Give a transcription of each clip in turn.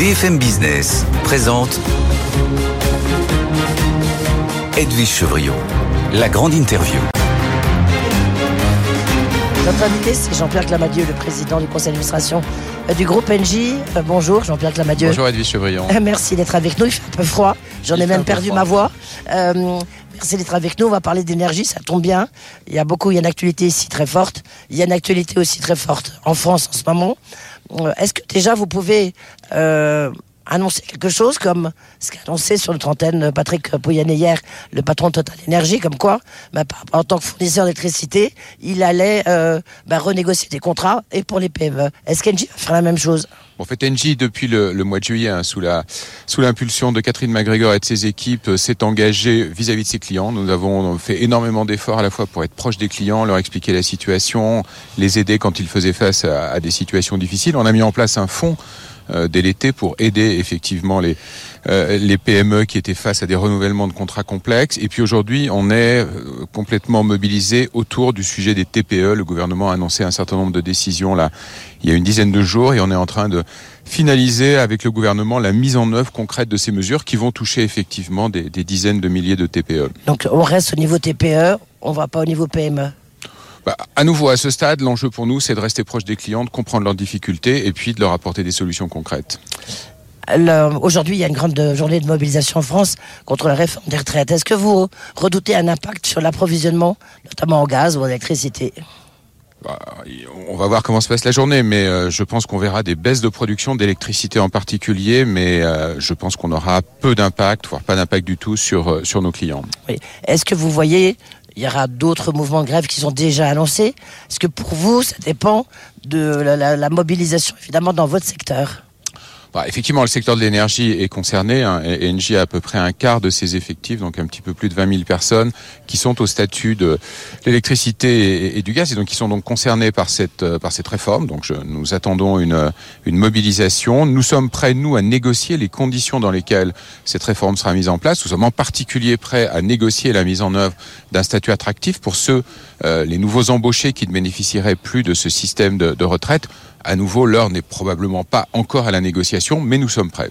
BFM Business présente Edwige Chevrillon, la grande interview. Notre invité, c'est Jean-Pierre Clamadieu, le président du conseil d'administration euh, du groupe NJ. Euh, bonjour Jean-Pierre Clamadieu. Bonjour Edwige Chevrillon. Euh, Merci d'être avec nous. Il fait un peu froid. J'en ai même perdu froid. ma voix. Euh, merci d'être avec nous. On va parler d'énergie. Ça tombe bien. Il y a beaucoup, il y a une actualité ici très forte. Il y a une actualité aussi très forte en France en ce moment. Euh, Est-ce que déjà vous pouvez euh, annoncer quelque chose comme ce qu'a annoncé sur notre antenne Patrick Pouyanné hier, le patron de Total Énergie, comme quoi, bah, en tant que fournisseur d'électricité, il allait euh, bah, renégocier des contrats et pour les PME. Est-ce qu'Engie va faire la même chose? En fait, Engie, depuis le, mois de juillet, hein, sous sous l'impulsion de Catherine McGregor et de ses équipes, euh, s'est engagée vis-à-vis de ses clients. Nous avons fait énormément d'efforts à la fois pour être proche des clients, leur expliquer la situation, les aider quand ils faisaient face à, à des situations difficiles. On a mis en place un fonds dès l'été pour aider effectivement les euh, PME qui étaient face à des renouvellements de contrats complexes. Et puis aujourd'hui, on est euh, complètement mobilisé autour du sujet des TPE. Le gouvernement a annoncé un certain nombre de décisions il y a une dizaine de jours et on est en train de finaliser avec le gouvernement la mise en œuvre concrète de ces mesures qui vont toucher effectivement des, des dizaines de milliers de TPE. Donc on reste au niveau TPE, on va pas au niveau PME. Bah, à nouveau, à ce stade, l'enjeu pour nous, c'est de rester proche des clients, de comprendre leurs difficultés et puis de leur apporter des solutions concrètes. Aujourd'hui, il y a une grande euh, journée de mobilisation en France contre la réforme des retraites. Est-ce que vous redoutez un impact sur l'approvisionnement, notamment en gaz ou en électricité? Bah, on va voir comment se passe la journée, mais euh, je pense qu'on verra des baisses de production d'électricité en particulier, mais euh, je pense qu'on aura peu d'impact, voire pas d'impact du tout sur, euh, sur nos clients. Oui. Est-ce que vous voyez, il y aura d'autres mouvements de grève qui sont déjà annoncés. Est-ce que pour vous, ça dépend de la, la- la mobilisation, évidemment, dans votre secteur? Bah, effectivement, le secteur de l'énergie est concerné. Hein, et Engie a à peu près un quart de ses effectifs, donc un petit peu plus de 20 000 personnes, qui sont au statut de l'électricité et, du gaz, et donc qui sont donc concernés par cette euh, par cette réforme. Donc, nous attendons une euh, une mobilisation. Nous sommes prêts nous à négocier les conditions dans lesquelles cette réforme sera mise en place. Nous sommes en particulier prêts à négocier la mise en œuvre d'un statut attractif pour ceux euh, les nouveaux embauchés qui ne bénéficieraient plus de ce système de retraite. À nouveau, l'heure n'est probablement pas encore à la négociation, mais nous sommes prêts.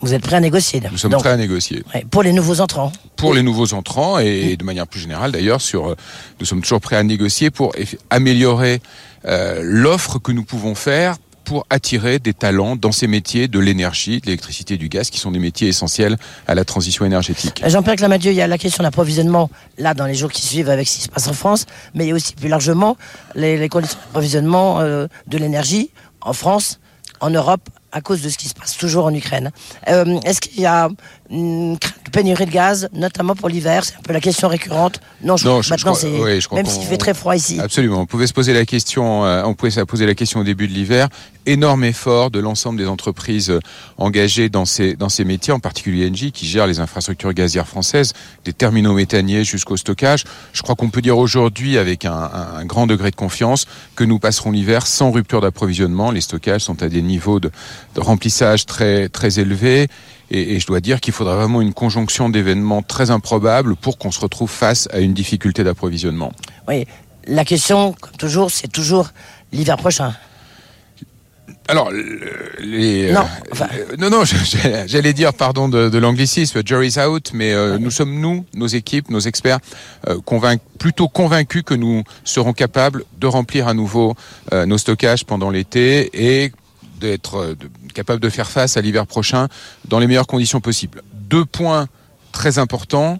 Vous êtes prêt à négocier Nous sommes Donc, prêts à négocier. Pour les nouveaux entrants Pour les nouveaux entrants et, et de manière plus générale d'ailleurs, sur, euh, nous sommes toujours prêts à négocier pour améliorer euh, l'offre que nous pouvons faire pour attirer des talents dans ces métiers de l'énergie, de l'électricité du gaz, qui sont des métiers essentiels à la transition énergétique. Jean-Pierre Clamadieu, il y a la question d'approvisionnement, là, dans les jours qui suivent avec ce qui se passe en France, mais il y a aussi plus largement les, les conditions d'approvisionnement euh, de l'énergie en France, en Europe, à cause de ce qui se passe toujours en Ukraine. Euh, Est-ce qu'il y a une de pénurie de gaz, notamment pour l'hiver? C'est un peu la question récurrente. Non, je Non, je- maintenant, c'est oui, même s'il fait très froid ici. Absolument. On pouvait se poser la question, euh, on pouvait se poser la question au début de l'hiver. Énorme effort de l'ensemble des entreprises euh, engagées dans ces dans ces métiers, en particulier Engie, qui gère les infrastructures gazières françaises, des terminaux méthaniers jusqu'au stockage. Je crois qu'on peut dire aujourd'hui, avec un, un- un grand degré de confiance, que nous passerons l'hiver sans rupture d'approvisionnement. Les stockages sont à des niveaux de, de remplissage très très élevés. Et, et je dois dire qu'il faudra vraiment une conjonction d'événements très improbables pour qu'on se retrouve face à une difficulté d'approvisionnement. Oui, la question, comme toujours, c'est toujours l'hiver prochain. Alors, le- les, Non, euh, enfin- euh, non, non, j'allais dire, pardon de, de l'anglicisme, jury's out, mais euh, nous sommes nous, nos équipes, nos experts, euh, convainc- plutôt convaincus que nous serons capables de remplir à nouveau nos stockages pendant l'été et d'être euh, de- capables de faire face à l'hiver prochain dans les meilleures conditions possibles. Deux points très importants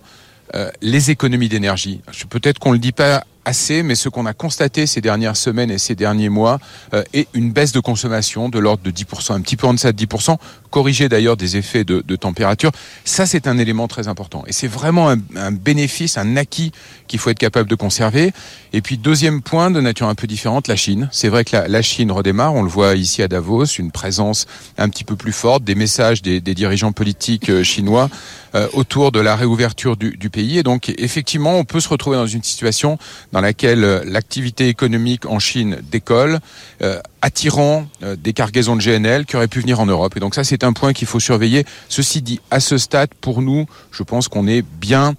euh, les économies d'énergie. Peut-être qu'on le dit pas assez, mais ce qu'on a constaté ces dernières semaines et ces derniers mois euh, est une baisse de consommation de l'ordre de 10%, un petit peu en deçà de 10%, corrigé d'ailleurs des effets de, de température. Ça, c'est un élément très important. Et c'est vraiment un, un bénéfice, un acquis qu'il faut être capable de conserver. Et puis, deuxième point de nature un peu différente, la Chine. C'est vrai que la, la Chine redémarre, on le voit ici à Davos, une présence un petit peu plus forte, des messages des, des dirigeants politiques euh, chinois euh, autour de la réouverture du, du pays. Et donc, effectivement, on peut se retrouver dans une situation dans laquelle euh, l'activité économique en Chine décolle, euh, attirant euh, des cargaisons de GNL qui auraient pu venir en Europe. Et donc ça, c'est un point qu'il faut surveiller. Ceci dit, à ce stade, pour nous, je pense qu'on est bien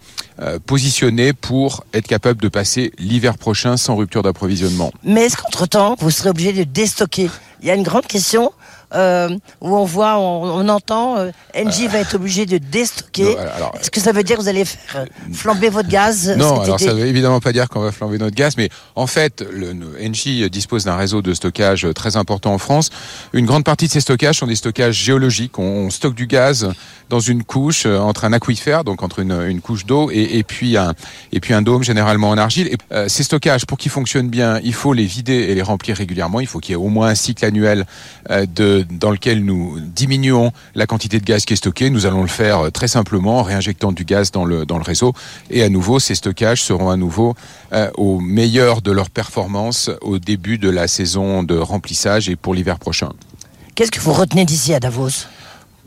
positionné pour être capable de passer l'hiver prochain sans rupture d'approvisionnement. Mais est-ce qu'entre-temps, vous serez obligé de déstocker? Il y a une grande question euh, où on voit, on, entend, euh, Engie va être obligé de déstocker. Est-ce que ça veut dire que vous allez faire euh, flamber votre gaz Non, alors ça veut évidemment pas dire qu'on va flamber notre gaz, mais en fait, le, Engie dispose d'un réseau de stockage très important en France. Une grande partie de ces stockages sont des stockages géologiques. On, stocke du gaz dans une couche entre un aquifère, donc entre une, couche d'eau et, puis un et puis un dôme généralement en argile. Et, ces stockages, pour qu'ils fonctionnent bien, il faut les vider et les remplir régulièrement. Il faut qu'il y ait au moins un cycle annuel de dans lequel nous diminuons la quantité de gaz qui est stocké. Nous allons le faire euh, très simplement en réinjectant du gaz dans le, dans le réseau. Et à nouveau, ces stockages seront à nouveau euh, au meilleur de leur performance au début de la saison de remplissage et pour l'hiver prochain. Qu'est-ce que vous retenez d'ici à Davos?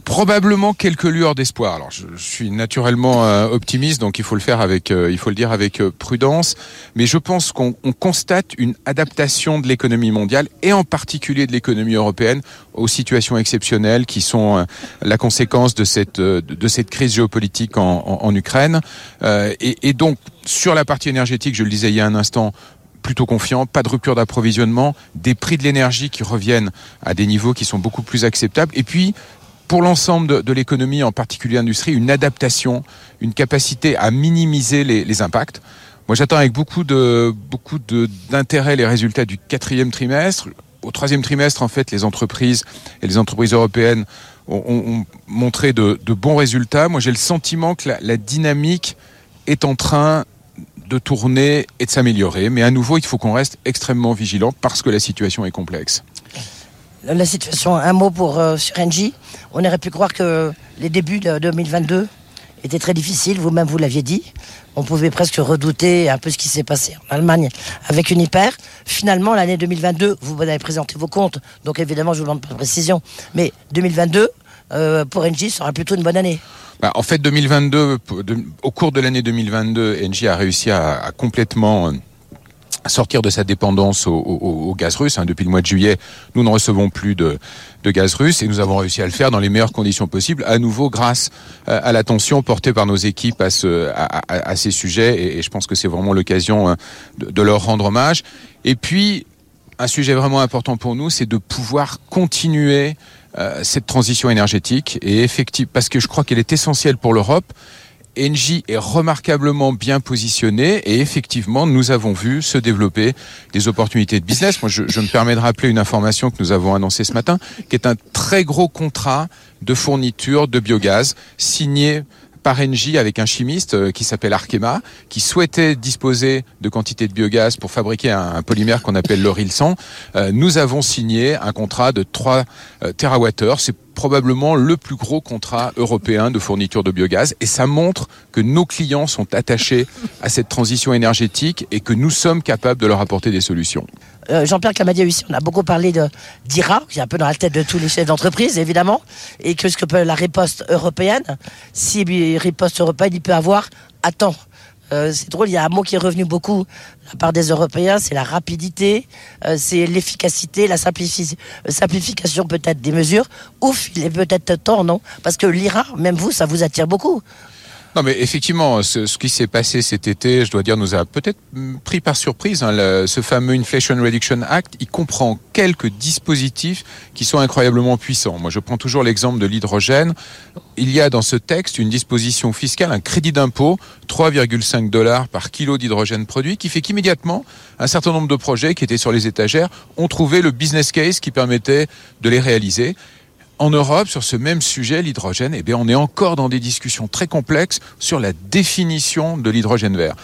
Probablement quelques lueurs d'espoir. Alors, je, suis naturellement euh, optimiste, donc il faut le faire avec, euh, il faut le dire avec euh, prudence. Mais je pense qu'on constate une adaptation de l'économie mondiale et en particulier de l'économie européenne aux situations exceptionnelles qui sont la conséquence de cette de cette crise géopolitique en, en, Ukraine. Et, et donc sur la partie énergétique, je le disais il y a un instant, plutôt confiant, pas de rupture d'approvisionnement, des prix de l'énergie qui reviennent à des niveaux qui sont beaucoup plus acceptables, et puis pour l'ensemble de, l'économie, en particulier l'industrie, une adaptation, une capacité à minimiser les, impacts. Moi, j'attends avec beaucoup de beaucoup d'intérêt les résultats du quatrième trimestre. Au troisième trimestre, en fait, les entreprises et les entreprises européennes ont, montré de, bons résultats. Moi, j'ai le sentiment que la, la dynamique est en train de tourner et de s'améliorer. Mais à nouveau, il faut qu'on reste extrêmement vigilant parce que la situation est complexe la situation, un mot pour euh, sur Engie. On aurait pu croire que les débuts de 2022 étaient très difficiles, vous-même vous, l'aviez dit. On pouvait presque redouter un peu ce qui s'est passé en Allemagne avec une hyper. Finalement, l'année 2022, vous avez présenté vos comptes, donc évidemment, je vous demande de précision. Mais 2022, euh, pour Engie, sera plutôt une bonne année. Bah, en fait, 2022, au cours de l'année 2022, Engie a réussi à complètement sortir de sa dépendance au, gaz russe. Hein. Depuis le mois de juillet, nous ne recevons plus de, gaz russe et nous avons réussi à le faire dans les meilleures conditions possibles, à nouveau grâce euh, à l'attention portée par nos équipes à, ce, à, ces sujets et, je pense que c'est vraiment l'occasion hein, de, leur rendre hommage. Et puis, un sujet vraiment important pour nous, c'est de pouvoir continuer euh, cette transition énergétique et effectivement, parce que je crois qu'elle est essentielle pour l'Europe Engie est remarquablement bien positionné et effectivement, nous avons vu se développer des opportunités de business. Moi, je, me permets de rappeler une information que nous avons annoncée ce matin, qui est un très gros contrat de fourniture de biogaz signé par Engie avec un chimiste euh, qui s'appelle Arkema, qui souhaitait disposer de quantités de biogaz pour fabriquer un, polymère qu'on appelle l'oril 100. Euh, nous avons signé un contrat de 3 euh, TWh. Probablement le plus gros contrat européen de fourniture de biogaz et ça montre que nos clients sont attachés à cette transition énergétique et que nous sommes capables de leur apporter des solutions. Euh, Jean-Pierre Camadia ici, on a beaucoup parlé d'IRA, qui est un peu dans la tête de tous les chefs d'entreprise, évidemment, et que ce que peut la riposte européenne, si riposte européenne, il peut avoir, attends, euh, c'est drôle, il y a un mot qui est revenu beaucoup de la part des Européens, c'est la rapidité, euh, c'est l'efficacité, la simplification peut-être des mesures. Ouf, il est peut-être temps, non? Parce que l'IRA, même vous, ça vous attire beaucoup. Non, mais effectivement, ce, qui s'est passé cet été, je dois dire, nous a peut-être pris par surprise. Hein, ce fameux Inflation Reduction Act, il comprend quelques dispositifs qui sont incroyablement puissants. Moi, je prends toujours l'exemple de l'hydrogène. Il y a dans ce texte une disposition fiscale, un crédit d'impôt, 3,5 dollars par kilo d'hydrogène produit, qui fait qu'immédiatement, un certain nombre de projets qui étaient sur les étagères ont trouvé le business case qui permettait de les réaliser. En Europe, sur ce même sujet, l'hydrogène, eh bien, on est encore dans des discussions très complexes sur la définition de l'hydrogène vert.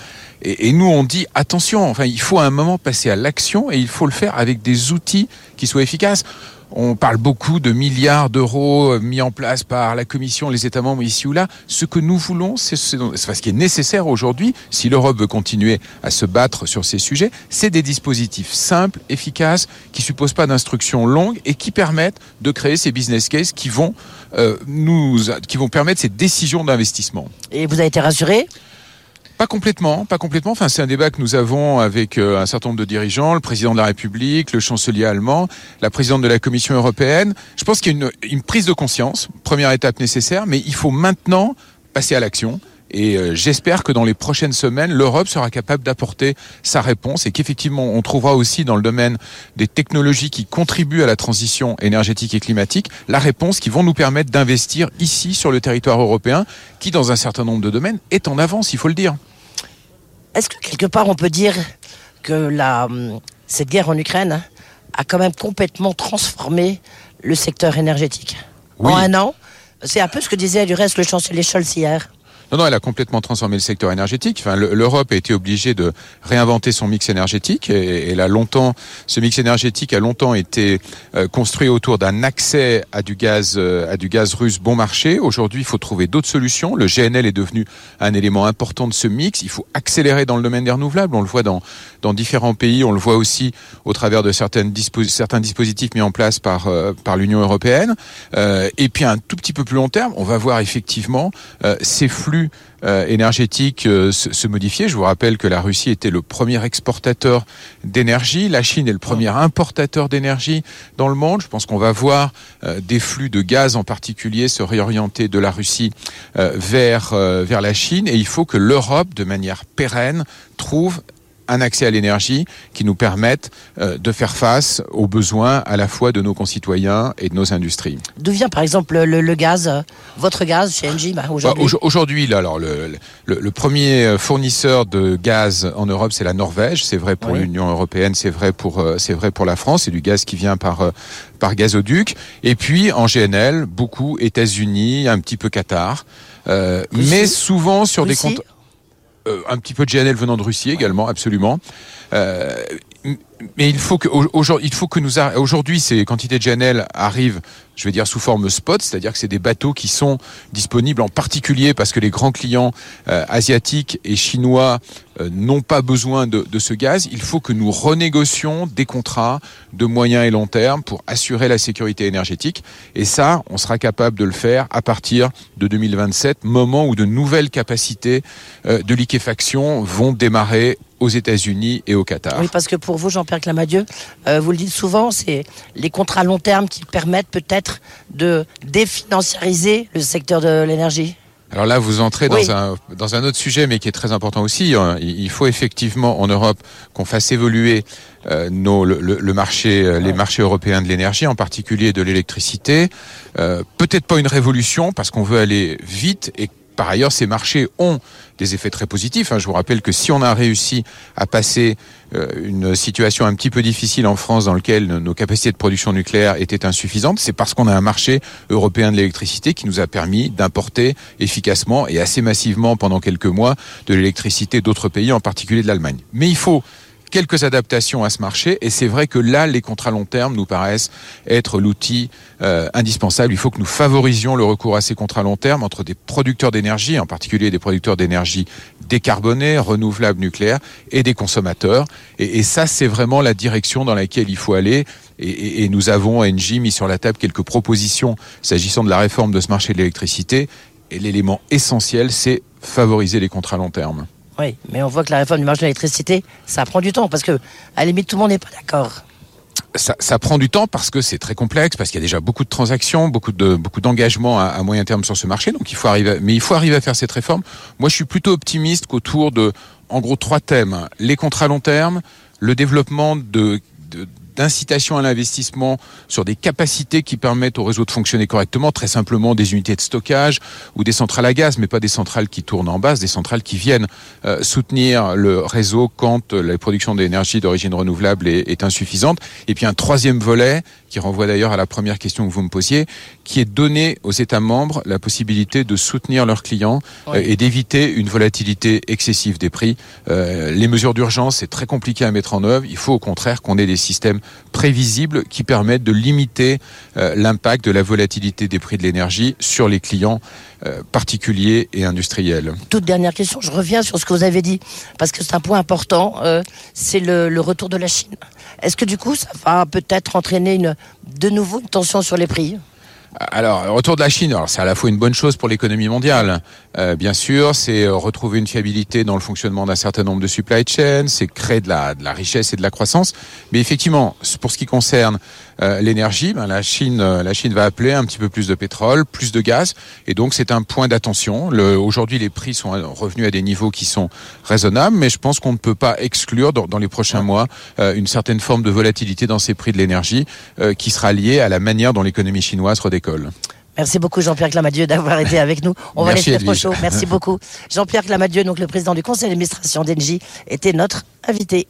Et, nous, on dit attention. Enfin, il faut à un moment passer à l'action et il faut le faire avec des outils qui soient efficaces. On parle beaucoup de milliards d'euros euh, mis en place par la Commission, les États membres ici ou là. Ce que nous voulons, c'est ce qui est nécessaire aujourd'hui, si l'Europe veut continuer à se battre sur ces sujets, c'est des dispositifs simples, efficaces, qui supposent pas d'instructions longues et qui permettent de créer ces business cases qui vont euh, nous, qui vont permettre ces décisions d'investissement. Et vous avez été rassuré? Pas complètement, pas complètement. Enfin, c'est un débat que nous avons avec euh, un certain nombre de dirigeants, le président de la République, le chancelier allemand, la présidente de la Commission européenne. Je pense qu'il y a une, une prise de conscience, première étape nécessaire, mais il faut maintenant passer à l'action Et euh, j'espère que dans les prochaines semaines, l'Europe sera capable d'apporter sa réponse et qu'effectivement, on trouvera aussi dans le domaine des technologies qui contribuent à la transition énergétique et climatique la réponse qui vont nous permettre d'investir ici sur le territoire européen, qui dans un certain nombre de domaines est en avance, il faut le dire. Est-ce que quelque part on peut dire que la, hum, cette guerre en Ukraine a quand même complètement transformé le secteur énergétique? Oui. En un an, c'est un peu ce que disait du reste le chancelier Scholz hier. Non, non, elle a complètement transformé le secteur énergétique. Enfin, le- l'Europe a été obligée de réinventer son mix énergétique. Et, là, longtemps, ce mix énergétique a longtemps été euh, construit autour d'un accès à du gaz, euh, à du gaz russe bon marché. Aujourd'hui, il faut trouver d'autres solutions. Le GNL est devenu un élément important de ce mix. Il faut accélérer dans le domaine des renouvelables. On le voit dans dans différents pays. On le voit aussi au travers de certaines certains dispositifs mis en place par euh, par l'Union européenne. Euh, et puis, à un tout petit peu plus long terme, on va voir effectivement euh, ces flux énergétiques se, modifier. Je vous rappelle que la Russie était le premier exportateur d'énergie, la Chine est le premier importateur d'énergie dans le monde. Je pense qu'on va voir des flux de gaz en particulier se réorienter de la Russie vers vers la Chine et il faut que l'Europe, de manière pérenne, trouve un accès à l'énergie qui nous permette euh, de faire face aux besoins à la fois de nos concitoyens et de nos industries. D'où vient par exemple le, le gaz, euh, votre gaz chez Engie bah, Bah, aujourd'hui aujo- Aujourd'hui, là, alors le, le, le premier fournisseur de gaz en Europe, c'est la Norvège. C'est vrai pour Oui. l'Union européenne, c'est vrai pour euh, c'est vrai pour la France. C'est du gaz qui vient par euh, par gazoduc. Et puis en GNL, beaucoup États-Unis, un petit peu Qatar, euh, mais souvent sur des comptes euh, un petit peu de GNL venant de Russie également, absolument. Mais il faut que au- aujourd'hui, il faut que nous aujourd'hui ces quantités de GNL arrivent, je vais dire sous forme spot, c'est-à-dire que c'est des bateaux qui sont disponibles en particulier parce que les grands clients euh, asiatiques et chinois euh, n'ont pas besoin de, de ce gaz. Il faut que nous renégocions des contrats de moyen et long terme pour assurer la sécurité énergétique. Et ça, on sera capable de le faire à partir de 2027, moment où de nouvelles capacités euh, de liquéfaction vont démarrer aux États-Unis et au Qatar. Oui, parce que pour vous, Jean-Pierre Clamadieu, euh, vous le dites souvent, c'est les contrats long terme qui permettent peut-être de définanciariser le secteur de l'énergie. Alors là, vous entrez Oui. dans, un, dans un autre sujet, mais qui est très important aussi. hein. Il faut effectivement en Europe qu'on fasse évoluer euh, nos, le, marché, euh, les marchés européens de l'énergie, en particulier de l'électricité. Euh, Peut-être pas une révolution, parce qu'on veut aller vite et par ailleurs, ces marchés ont des effets très positifs. hein. Je vous rappelle que si on a réussi à passer euh, une situation un petit peu difficile en France dans laquelle nos capacités de production nucléaire étaient insuffisantes, c'est parce qu'on a un marché européen de l'électricité qui nous a permis d'importer efficacement et assez massivement pendant quelques mois de l'électricité d'autres pays, en particulier de l'Allemagne. Mais il faut quelques adaptations à ce marché et c'est vrai que là les contrats long terme nous paraissent être l'outil euh, indispensable. Il faut que nous favorisions le recours à ces contrats long terme entre des producteurs d'énergie, en particulier des producteurs d'énergie décarbonée, renouvelable, nucléaire, et des consommateurs. Et, ça, c'est vraiment la direction dans laquelle il faut aller. Et, nous avons, mis sur la table quelques propositions s'agissant de la réforme de ce marché de l'électricité. Et l'élément essentiel, c'est favoriser les contrats long terme. Oui, mais on voit que la réforme du marché de l'électricité, ça prend du temps parce que, à la limite, tout le monde n'est pas d'accord. ça, prend du temps parce que c'est très complexe, parce qu'il y a déjà beaucoup de transactions, beaucoup de beaucoup d'engagements à, moyen terme sur ce marché. Donc il faut arriver, à- mais il faut arriver à faire cette réforme. Moi, je suis plutôt optimiste qu'autour de, en gros, trois thèmes les contrats long terme, le développement de d'incitation à l'investissement sur des capacités qui permettent au réseau de fonctionner correctement, très simplement des unités de stockage ou des centrales à gaz, mais pas des centrales qui tournent en base, des centrales qui viennent euh, soutenir le réseau quand euh, la production d'énergie d'origine renouvelable est, est insuffisante. Et puis un troisième volet, qui renvoie d'ailleurs à la première question que vous me posiez, qui est donner aux États membres la possibilité de soutenir leurs clients Oui. euh, et d'éviter une volatilité excessive des prix. Euh, les mesures d'urgence, c'est très compliqué à mettre en œuvre. Il faut au contraire qu'on ait des systèmes prévisibles qui permettent de limiter euh, l'impact de la volatilité des prix de l'énergie sur les clients euh, particuliers et industriels. Toute dernière question, je reviens sur ce que vous avez dit, parce que c'est un point important, euh, c'est le, le retour de la Chine. Est-ce que du coup, ça va peut-être entraîner une, de nouveau une tension sur les prix Alors, retour de la Chine, alors c'est à la fois une bonne chose pour l'économie mondiale. Euh, bien sûr, c'est euh, retrouver une fiabilité dans le fonctionnement d'un certain nombre de supply chains, c'est créer de la, de la richesse et de la croissance. Mais effectivement, pour ce qui concerne euh, l'énergie, ben, la Chine, euh, la Chine va appeler un petit peu plus de pétrole, plus de gaz, et donc c'est un point d'attention. Aujourd'hui, les prix sont revenus à des niveaux qui sont raisonnables, mais je pense qu'on ne peut pas exclure dans, dans les prochains mois euh, une certaine forme de volatilité dans ces prix de l'énergie qui sera liée à la manière dont l'économie chinoise Merci beaucoup Jean-Pierre Clamadieu d'avoir été avec nous. On va laisser trop chaud. Merci beaucoup. Jean-Pierre Clamadieu, donc le président du conseil d'administration d'Engie, était notre invité.